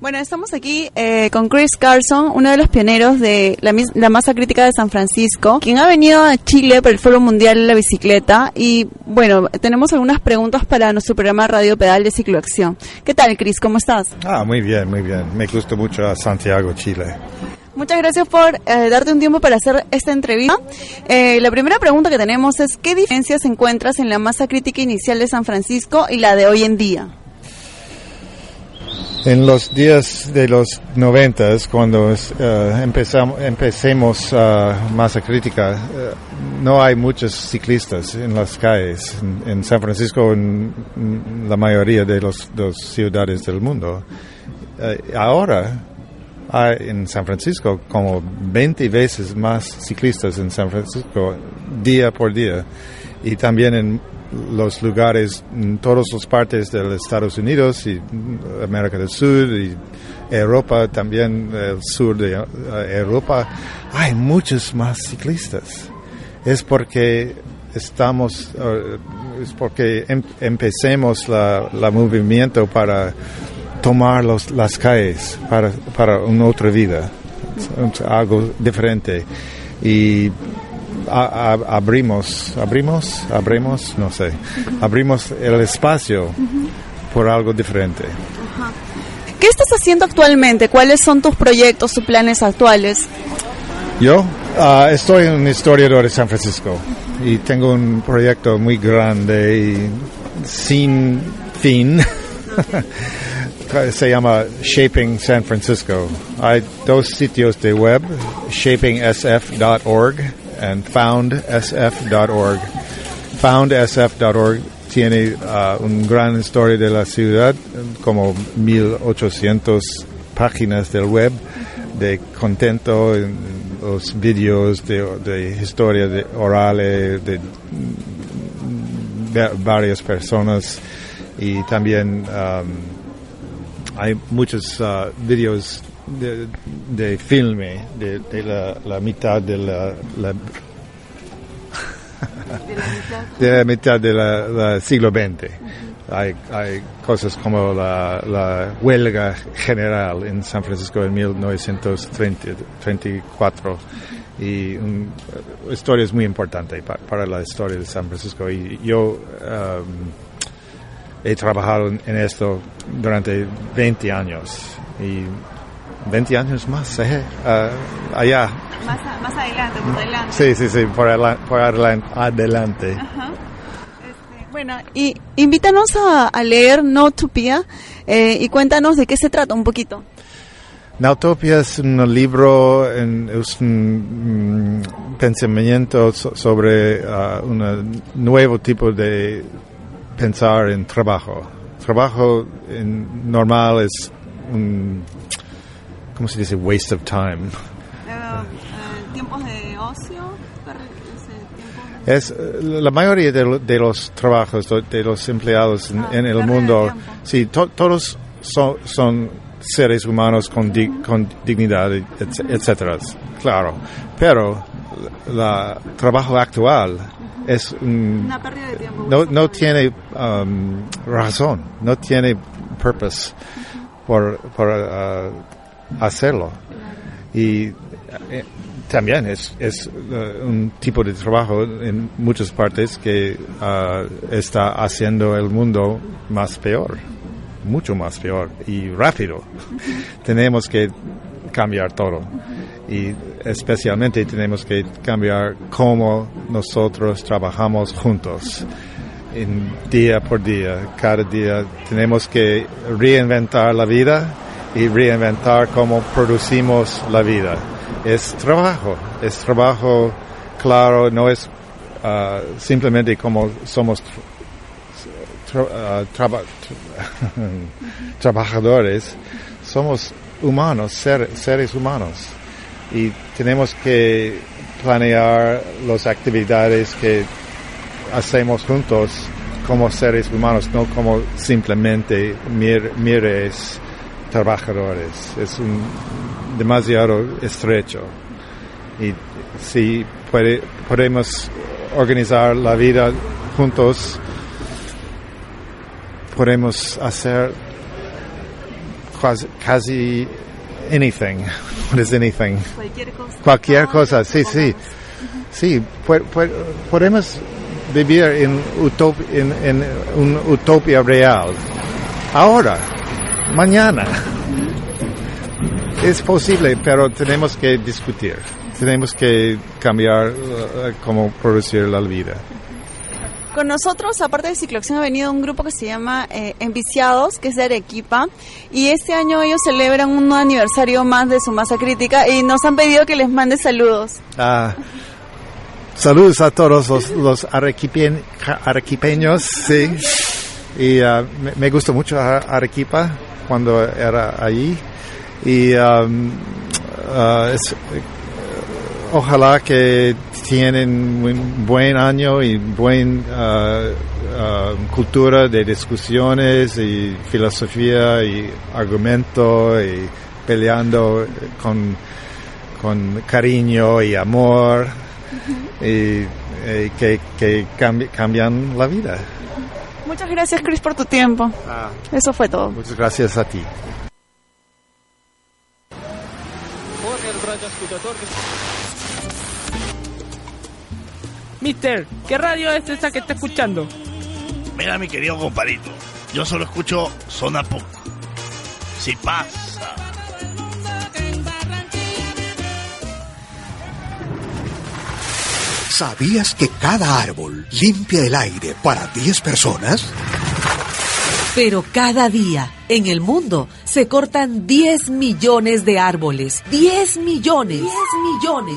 Bueno, estamos aquí eh, con Chris Carson, uno de los pioneros de la, la masa crítica de San Francisco, quien ha venido a Chile para el Foro Mundial de la Bicicleta. Y bueno, tenemos algunas preguntas para nuestro programa Radio Pedal de Cicloacción. ¿Qué tal, Chris? ¿Cómo estás? Ah, muy bien, muy bien. Me gusta mucho a Santiago, Chile. Muchas gracias por eh, darte un tiempo para hacer esta entrevista. Eh, la primera pregunta que tenemos es, ¿qué diferencias encuentras en la masa crítica inicial de San Francisco y la de hoy en día? En los días de los noventas, cuando eh, empezamos, empecemos a masa crítica, eh, no hay muchos ciclistas en las calles. En, San Francisco, en, en la mayoría de las ciudades del mundo. Eh, ahora hay en San Francisco como 20 veces más ciclistas en San Francisco día por día. Y también en los lugares, en todas las partes de Estados Unidos y mm, América del Sur y Europa, también el sur de eh, Europa, hay muchos más ciclistas. Es porque estamos, eh, es porque em- empecemos la, la movimiento para tomar los, las calles para, para una otra vida, algo diferente. Y a- a- abrimos, abrimos, abrimos, no sé, abrimos el espacio por algo diferente. ¿Qué estás haciendo actualmente? ¿Cuáles son tus proyectos, tus planes actuales? Yo ah, estoy un historiador de San Francisco y tengo un proyecto muy grande y sin fin. Se llama Shaping San Francisco. Hay dos sitios de web, shapingsf.org and foundsf.org. Foundsf.org tiene ah, un gran historia de la ciudad, como 1800 páginas del web de contento, en los vídeos de, de historia de orales de va- varias personas y también um, hay muchos uh, vídeos de, de filme de, de la, la mitad de la, la- de la mitad del siglo XX. Hay, hay cosas como la, la huelga general en San Francisco en 1934 y un, historia es muy importante pa- para, la historia de San Francisco. Y yo um, he trabajado en, en esto durante 20 años. Y 20 años más, eh, ah, allá. Más, a- más adelante, por adelante. Sí, sí, sí, por, adela- por adela- adelante. Ajá. Este, bueno, y invítanos a, a leer Notopia eh, y cuéntanos de qué se trata un poquito. Nautopia es un libro, en- es un mm, pensamiento so- sobre ah, un nuevo tipo de pensar en trabajo. Trabajo en- normal es un, ¿cómo se dice? Waste of time. tiempos de ocio. Es eh, la mayoría de, lo- de los trabajos de, los empleados en, en el mundo, sí, to- todos son, son seres humanos con, di- con dignidad, etc- etcétera, claro. Pero la trabajo actual es un- Una pérdida de tiempo. no, no tiene um, razón, no tiene purpose por, por uh, hacerlo. Y eh, también es, es uh, un tipo de trabajo en muchas partes que uh, está haciendo el mundo más peor, mucho más peor y rápido. Tenemos que cambiar todo y especialmente tenemos que cambiar cómo nosotros trabajamos juntos en día por día, cada día tenemos que reinventar la vida y reinventar cómo producimos la vida. Es trabajo, es trabajo claro, no es ah, simplemente como somos ah, traba- trabajadores, somos humanos, ser- seres humanos y tenemos que planear las actividades que hacemos juntos como seres humanos, no como simplemente mir- mires trabajadores. Es un demasiado estrecho. Y si puede- podemos organizar la vida juntos, podemos hacer casi, casi anything. What is anything? Cualquier cosa. Cualquier cosa, sí, sí. Sí, podemos vivir en, utop- en, en una utopía real. Ahora, mañana. Es posible, pero tenemos que discutir. Tenemos que cambiar eh, cómo producir la vida. Con nosotros, aparte de Cicloacción, ha venido un grupo que se llama eh, Enviciados, que es de Arequipa, y este año ellos celebran un aniversario más de su masa crítica y nos han pedido que les mande saludos. Ah, saludos a todos los, los arequipeños, sí. Y ah, me, me gustó mucho Arequipa cuando era allí. Y um, es- eh, ojalá que tienen un buen año y buen ah, ah, cultura de discusiones y filosofía y argumento y peleando con, con cariño y amor y, que, que cambi- cambian la vida. Muchas gracias, Chris, por tu tiempo. Eso fue todo. Muchas gracias a ti. Mister, ¿qué radio es esa que está escuchando? Mira, mi querido compadrito, yo solo escucho Zona Pop. Si pasa. ¿Sabías que cada árbol limpia el aire para 10 personas? Pero cada día en el mundo se cortan 10 millones de árboles. 10 millones. 10 millones.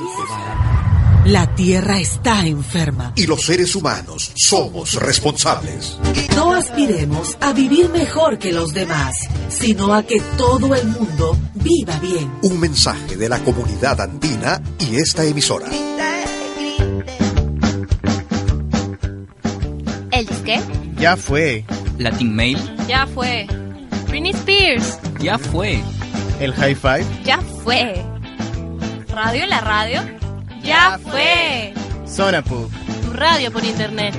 La Tierra está enferma. Y los seres humanos somos responsables. No aspiremos a vivir mejor que los demás, sino a que todo el mundo viva bien. Un mensaje de la comunidad andina y esta emisora. Ya fue. Latin Mail. Ya fue. Britney Spears. Ya fue. El high five. Ya fue. ¿Radio en la radio? Ya fue. Zona. Tu radio por internet.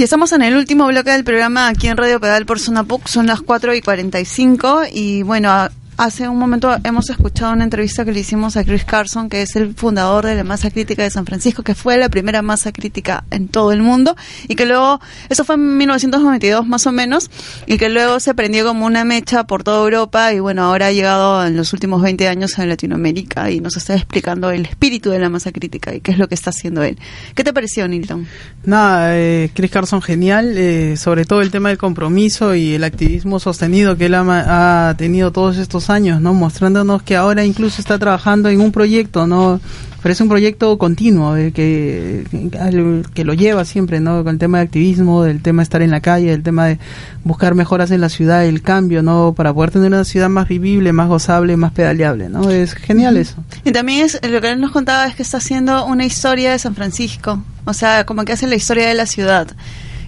Y estamos en el último bloque del programa aquí en Radio Pedal por Zona PUC, son las 4 y 45 y bueno, hace un momento hemos escuchado una entrevista que le hicimos a Chris Carson, que es el fundador de la masa crítica de San Francisco, que fue la primera masa crítica en todo el mundo y que luego, eso fue en 1992 más o menos, y que luego se prendió como una mecha por toda Europa y bueno, ahora ha llegado en los últimos 20 años a Latinoamérica y nos está explicando el espíritu de la masa crítica y qué es lo que está haciendo él. ¿Qué te pareció, Nilton? Nada, eh, Chris Carson genial, eh, sobre todo el tema del compromiso y el activismo sostenido que él ha, ha tenido todos estos ¿no? Mostrándonos que ahora incluso está trabajando en un proyecto, ¿no? Pero es un proyecto continuo eh, que, que, que lo lleva siempre, ¿no? Con el tema de activismo, del tema de estar en la calle, el tema de buscar mejoras en la ciudad, el cambio, ¿no? Para poder tener una ciudad más vivible, más gozable, más pedaleable, ¿no? Es genial eso. Y también es lo que él nos contaba es que está haciendo una historia de San Francisco, o sea, como que hace la historia de la ciudad.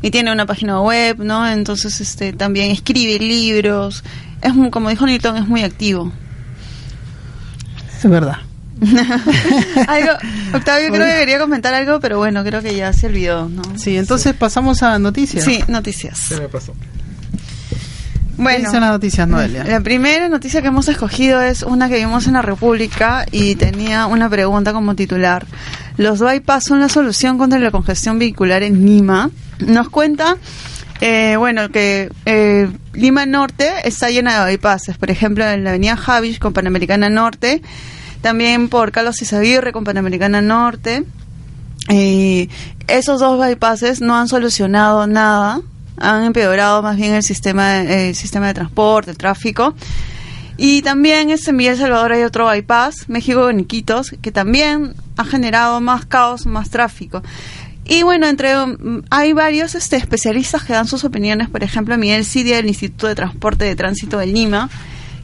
Y tiene una página web, ¿no? Entonces, este, también escribe libros. Es muy- como dijo Newton, es muy activo. Es verdad. algo, Octavio creo que quería comentar algo, pero bueno, creo que ya se olvidó, ¿no? Sí, entonces pasamos a noticias. Sí, noticias. ¿Qué me pasó? Bueno, ¿Qué las noticias, Noelia? La primera noticia que hemos escogido es una que vimos en la República y tenía una pregunta como titular. ¿Los bypass son la solución contra la congestión vehicular en Lima? Nos cuenta, eh, bueno, que eh, Lima Norte está llena de bypasses. Por ejemplo, en la avenida Javich con Panamericana Norte, también por Carlos Izaguirre con Panamericana Norte. Eh, esos dos bypasses no han solucionado nada, han empeorado más bien el sistema, el sistema de transporte, el tráfico. Y también en Villa El Salvador hay otro bypass, México en Iquitos, que también ha generado más caos, más tráfico. Y bueno, entre um, hay varios este, especialistas que dan sus opiniones, por ejemplo, Miguel Cidia del Instituto de Transporte de Tránsito de Lima,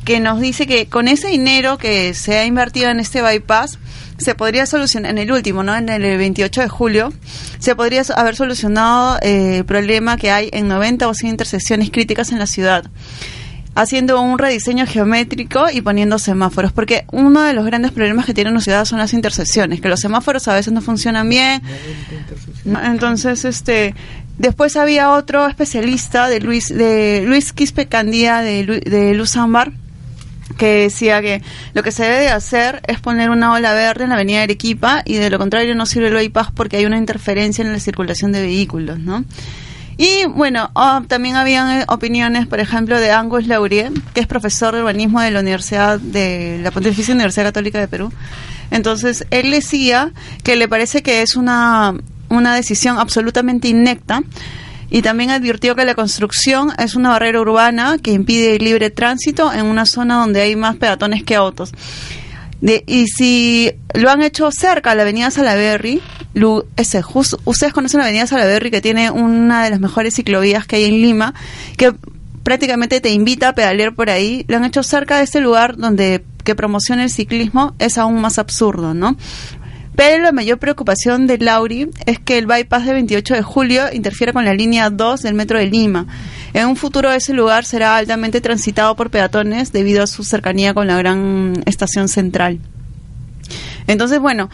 que nos dice que con ese dinero que se ha invertido en este bypass, se podría solucionar, en el último, ¿no? En el 28 de julio, se podría haber solucionado eh, el problema que hay en 90 o 100 intersecciones críticas en la ciudad haciendo un rediseño geométrico y poniendo semáforos, porque uno de los grandes problemas que tiene una ciudad son las intersecciones, que los semáforos a veces no funcionan bien. Entonces, este, después había otro especialista de Luis de Luis Quispe Candía de, Lu- de Luz que decía que lo que se debe de hacer es poner una ola verde en la avenida Arequipa y de lo contrario no sirve el bypass porque hay una interferencia en la circulación de vehículos, ¿no? Y bueno, ah, también habían eh, opiniones, por ejemplo, de Angus Laurier, que es profesor de urbanismo de la Universidad de la Pontificia Universidad Católica de Perú. Entonces, él decía que le parece que es una, una decisión absolutamente inecta y también advirtió que la construcción es una barrera urbana que impide el libre tránsito en una zona donde hay más peatones que autos. De- y si lo han hecho cerca a la avenida Salaberry, ese, ustedes conocen la avenida Salaberry que tiene una de las mejores ciclovías que hay en Lima, que prácticamente te invita a pedalear por ahí, lo han hecho cerca de este lugar donde que promociona el ciclismo, es aún más absurdo, ¿no? Pero la mayor preocupación de Lauri es que el bypass de 28 de julio interfiere con la línea 2 del metro de Lima. En un futuro ese lugar será altamente transitado por peatones debido a su cercanía con la gran estación central. Entonces, bueno,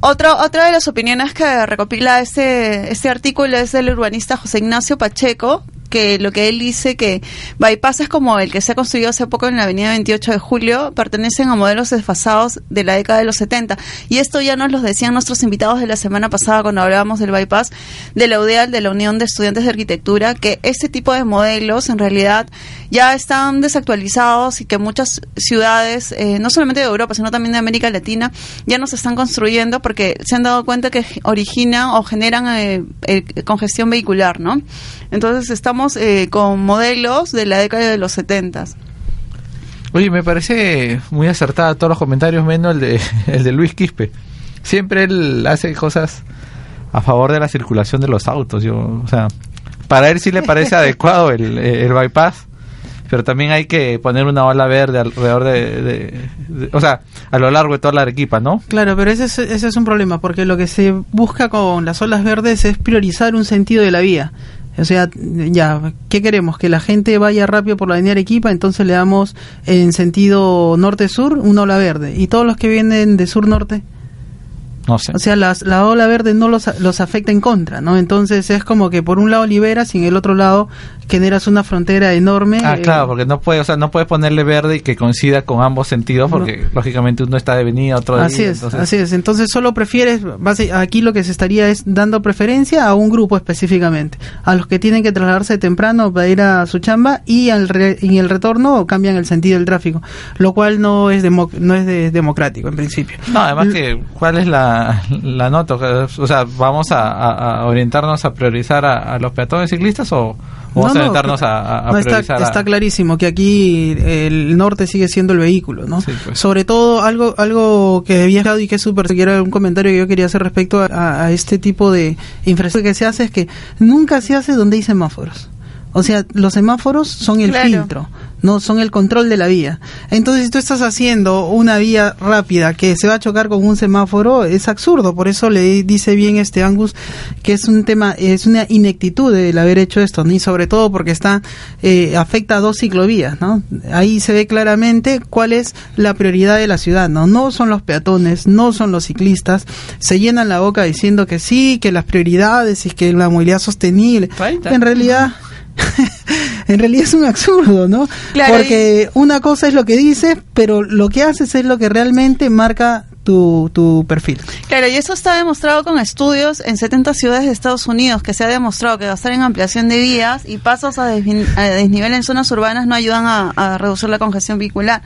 otro, otra de las opiniones que recopila este, este artículo es del urbanista José Ignacio Pacheco, que lo que él dice que bypasses como el que se ha construido hace poco en la avenida 28 de julio pertenecen a modelos desfasados de la década de los 70. Y esto ya nos lo decían nuestros invitados de la semana pasada cuando hablábamos del bypass de la UDEAL, de la Unión de Estudiantes de Arquitectura, que este tipo de modelos en realidad ya están desactualizados y que muchas ciudades, eh, no solamente de Europa, sino también de América Latina, ya no se están construyendo porque se han dado cuenta que originan o generan eh, eh, congestión vehicular, ¿no? Entonces estamos eh, con modelos de la década de los 70. Oye, me parece muy acertada todos los comentarios, menos el de, el de Luis Quispe. Siempre él hace cosas a favor de la circulación de los autos. Yo, o sea, para él sí le parece adecuado el, el bypass, pero también hay que poner una ola verde alrededor de, de- de- o sea, a lo largo de toda la Arequipa, ¿no? Claro, pero ese es, ese es un problema, porque lo que se busca con las olas verdes es priorizar un sentido de la vía. O sea, ya, ¿qué queremos? Que la gente vaya rápido por la avenida Arequipa, entonces le damos en sentido norte-sur una ola verde. ¿Y todos los que vienen de sur-norte? No sé. O sea, las, la ola verde no los, los afecta en contra, ¿no? Entonces es como que por un lado liberas y en el otro lado generas una frontera enorme. Ah, eh, claro, porque no puede, o sea, no puedes ponerle verde y que coincida con ambos sentidos, porque lógicamente uno está de venida, otro de Así es, entonces- así es. Entonces solo prefieres, base- aquí lo que se estaría es dando preferencia a un grupo específicamente, a los que tienen que trasladarse temprano para ir a su chamba y al re- en el retorno cambian el sentido del tráfico, lo cual no es demo- no es de- democrático en principio. No, además que, ¿cuál es la, la nota? O sea, ¿vamos a, a- a orientarnos a priorizar a, a los peatones ciclistas o vamos No, a no, orientarnos a, a- a no, está, priorizar a- está clarísimo que aquí el norte sigue siendo el vehículo, ¿no? pues. Sobre todo algo algo que había dejado y que es súper, que era un comentario que yo quería hacer respecto a, a este tipo de infraestructura que se hace es que nunca se hace donde hay semáforos. O sea, los semáforos son el Claro. filtro, no son el control de la vía. Entonces, si tú estás haciendo una vía rápida que se va a chocar con un semáforo, es absurdo. Por eso le dice bien este Angus que es un tema, es una ineptitud el haber hecho esto, ni sobre todo porque está eh, afecta a dos ciclovías, ¿no? Ahí se ve claramente cuál es la prioridad de la ciudad, ¿no? No son los peatones, no son los ciclistas. Se llenan la boca diciendo que sí, que las prioridades y que la movilidad sostenible. En realidad en realidad es un absurdo, ¿no? Claro, Porque una cosa es lo que dices, pero lo que haces es lo que realmente marca tu, tu perfil. Claro, y eso está demostrado con estudios en 70 ciudades de Estados Unidos, que se ha demostrado que gastar en ampliación de vías y pasos a desnivel en zonas urbanas no ayudan a, a reducir la congestión vehicular.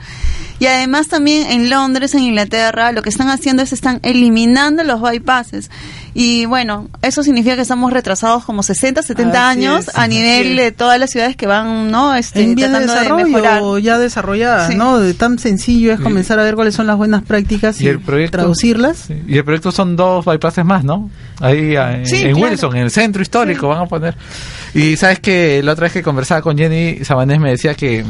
Y además también en Londres, en Inglaterra, lo que están haciendo es están eliminando los bypasses. Y bueno, eso significa que estamos retrasados como 60, 70 Así años es, a nivel es. de todas las ciudades que van, ¿no? Este, en de tratando desarrollo mejorar. ya desarrolladas, Sí. ¿no? De tan sencillo es comenzar a ver cuáles son las buenas prácticas y, Y el proyecto- traducirlas. Y el proyecto son dos bypasses más, ¿no? Ahí ah, en, Sí, en claro. Wilson, en el centro histórico, van a poner. Y sabes que la otra vez que conversaba con Jenny Sabanés me decía que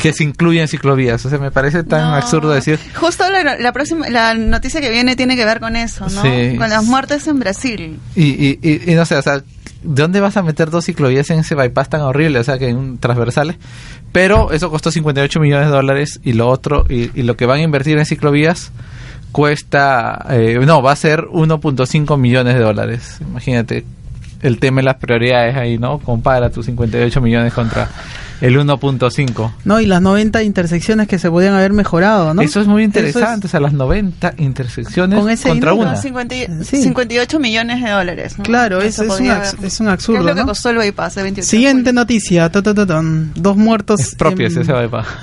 que se incluyen ciclovías. O sea, me parece tan No. absurdo decir. Justo la, la próxima, la noticia que viene tiene que ver con eso, ¿no? Sí. Con las muertes en Brasil. Y, y, y, y no sé, o sea, ¿de dónde vas a meter dos ciclovías en ese bypass tan horrible? O sea, que en un transversales. Pero eso costó 58 millones de dólares y lo otro, y, y lo que van a invertir en ciclovías cuesta, eh, no, va a ser 1.5 millones de dólares. Imagínate el tema de las prioridades ahí, ¿no? Compara tus 58 millones contra el 1.5. ¿no? Y las 90 intersecciones que se podían haber mejorado, ¿no? Eso es muy interesante, o sea, las 90 intersecciones Con ese contra una. 50 y- Sí. 58 millones de dólares. ¿no? Claro, es, es, un, haber- es un ¿Qué absurdo, es lo que ¿no? costó el bypass de 28 Siguiente noticia, ta, ta, ta, dos muertos. Es propio en- ese bypass.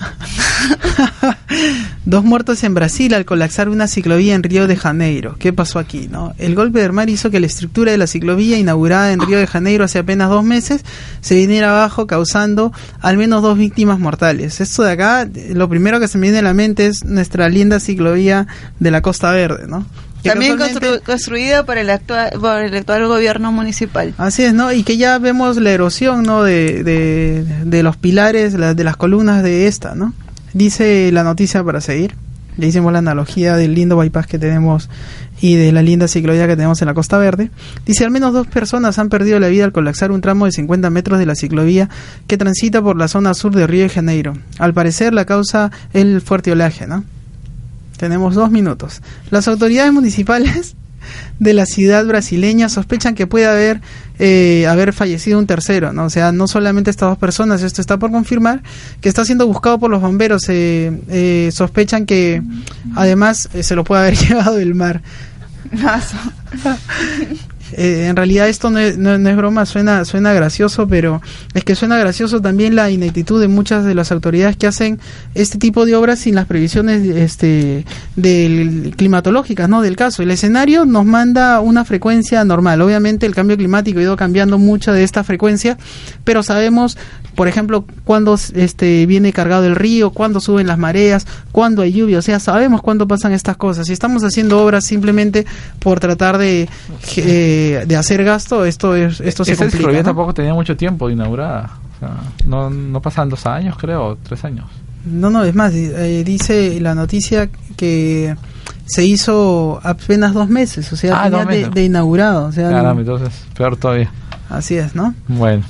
Dos muertos en Brasil al colapsar una ciclovía en Río de Janeiro. ¿Qué pasó aquí? No? El golpe del mar hizo que la estructura de la ciclovía inaugurada en Río de Janeiro hace apenas dos meses se viniera abajo causando al menos dos víctimas mortales. Esto de acá, lo primero que se me viene a la mente es nuestra linda ciclovía de la Costa Verde, ¿no? Que También constru- construida por el, actual, por el actual gobierno municipal. Así es, ¿no? Y que ya vemos la erosión, ¿no? De, de, de los pilares, la- de las columnas de esta, ¿no? Dice la noticia para seguir. Le hicimos la analogía del lindo bypass que tenemos y de la linda ciclovía que tenemos en la Costa Verde. Dice, al menos dos personas han perdido la vida al colapsar un tramo de 50 metros de la ciclovía que transita por la zona sur de Río de Janeiro. Al parecer la causa el fuerte oleaje, ¿no? Tenemos dos minutos. Las autoridades municipales de la ciudad brasileña sospechan que puede haber eh, haber fallecido un tercero, ¿no? O sea, no solamente estas dos personas, esto está por confirmar, que está siendo buscado por los bomberos. eh, eh, sospechan que además eh, se lo puede haber llevado el mar. Eh, en realidad esto no es, no- es broma, suena, suena gracioso, pero es que suena gracioso también la ineptitud de muchas de las autoridades que hacen este tipo de obras sin las previsiones este, del, climatológicas ¿no? del caso. El escenario nos manda una frecuencia normal. Obviamente el cambio climático ha ido cambiando mucho de esta frecuencia, pero sabemos, por ejemplo, cuándo este, viene cargado el río, cuándo suben las mareas, cuándo hay lluvia, o sea, sabemos cuándo pasan estas cosas. Si estamos haciendo obras simplemente por tratar de, eh, de hacer gasto, esto es esto se Esa complica. ¿no? tampoco tenía mucho tiempo de inaugurada. O sea, no, no pasan dos años, creo, tres años. No, no, es más, eh, dice la noticia que se hizo apenas dos meses, o sea, Ah, tenía de, inaugurado, o sea, Caramba, entonces, peor todavía. así es, ¿no? Bueno.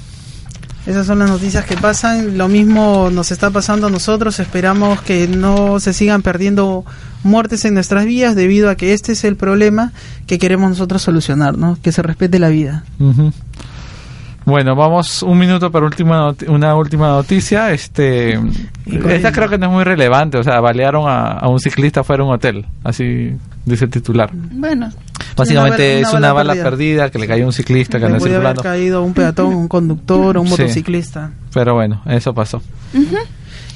Esas son las noticias que pasan. Lo mismo nos está pasando a nosotros. Esperamos que no se sigan perdiendo muertes en nuestras vías debido a que este es el problema que queremos nosotros solucionar, ¿no? Que se respete la vida. Bueno, vamos un minuto para última una última noticia. Este, esta creo que no es muy relevante. O sea, balearon a, a un ciclista fuera de un hotel. Así dice el titular. Bueno, Básicamente Una es bala- una una bala bala perdida. que le cayó a un ciclista que Le anda puede haber circulando. caído un peatón, un conductor o un Sí. motociclista. Pero bueno, eso pasó.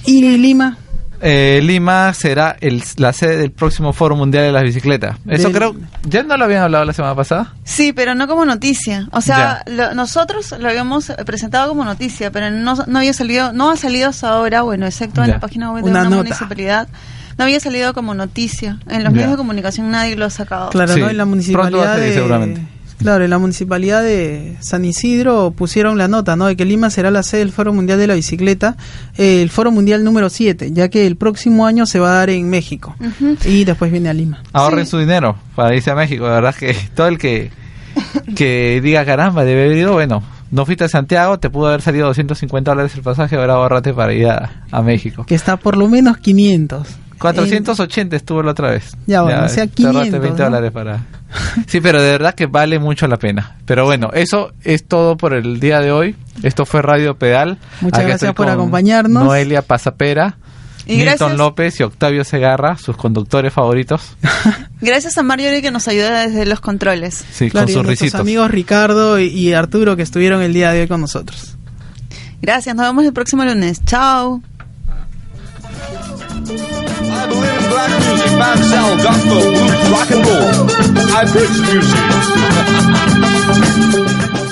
¿Y Lima? Eh, Lima será el, la sede del próximo Foro Mundial de las Bicicletas. Eso Del- creo, ¿ya no lo habían hablado la semana pasada? Sí, pero no como noticia. O sea, lo- nosotros lo habíamos presentado como noticia, pero no, no había salido, no ha salido hasta ahora, bueno, excepto en Ya. la página web de Una una, nota. municipalidad, no había salido como noticia. En los Ya. medios de comunicación nadie lo ha sacado. Claro, ¿no? En la municipalidad de, Claro, en la municipalidad de San Isidro pusieron la nota, ¿no? De que Lima será la sede del Foro Mundial de la Bicicleta, eh, el Foro Mundial número 7, ya que el próximo año se va a dar en México y después viene a Lima. Ahorren su dinero para irse a México. La verdad que todo el que, que diga, caramba, debe haber ido, bueno, no fuiste a Santiago, te pudo haber salido 250 dólares el pasaje, ahora ahorrate para ir a, a México. Que está por lo menos 500. 480 estuvo la otra vez. Ya, bueno, o sea, te ahorraste 500, 20 ¿no? dólares para... Sí, pero de verdad que vale mucho la pena. Pero bueno, eso es todo por el día de hoy. Esto fue Radio Pedal. Muchas gracias por acompañarnos. Noelia Pasapera, Y Milton gracias. López y Octavio Segarra, sus conductores favoritos. Gracias a Marjorie que nos ayuda desde los controles. Sí, Claro, con sus nuestros risitos. amigos Ricardo y, y Arturo que estuvieron el día de hoy con nosotros. Gracias, nos vemos el próximo lunes. Chao. I believe in black music, bounce, gospel, blues, rock and roll. I preach music.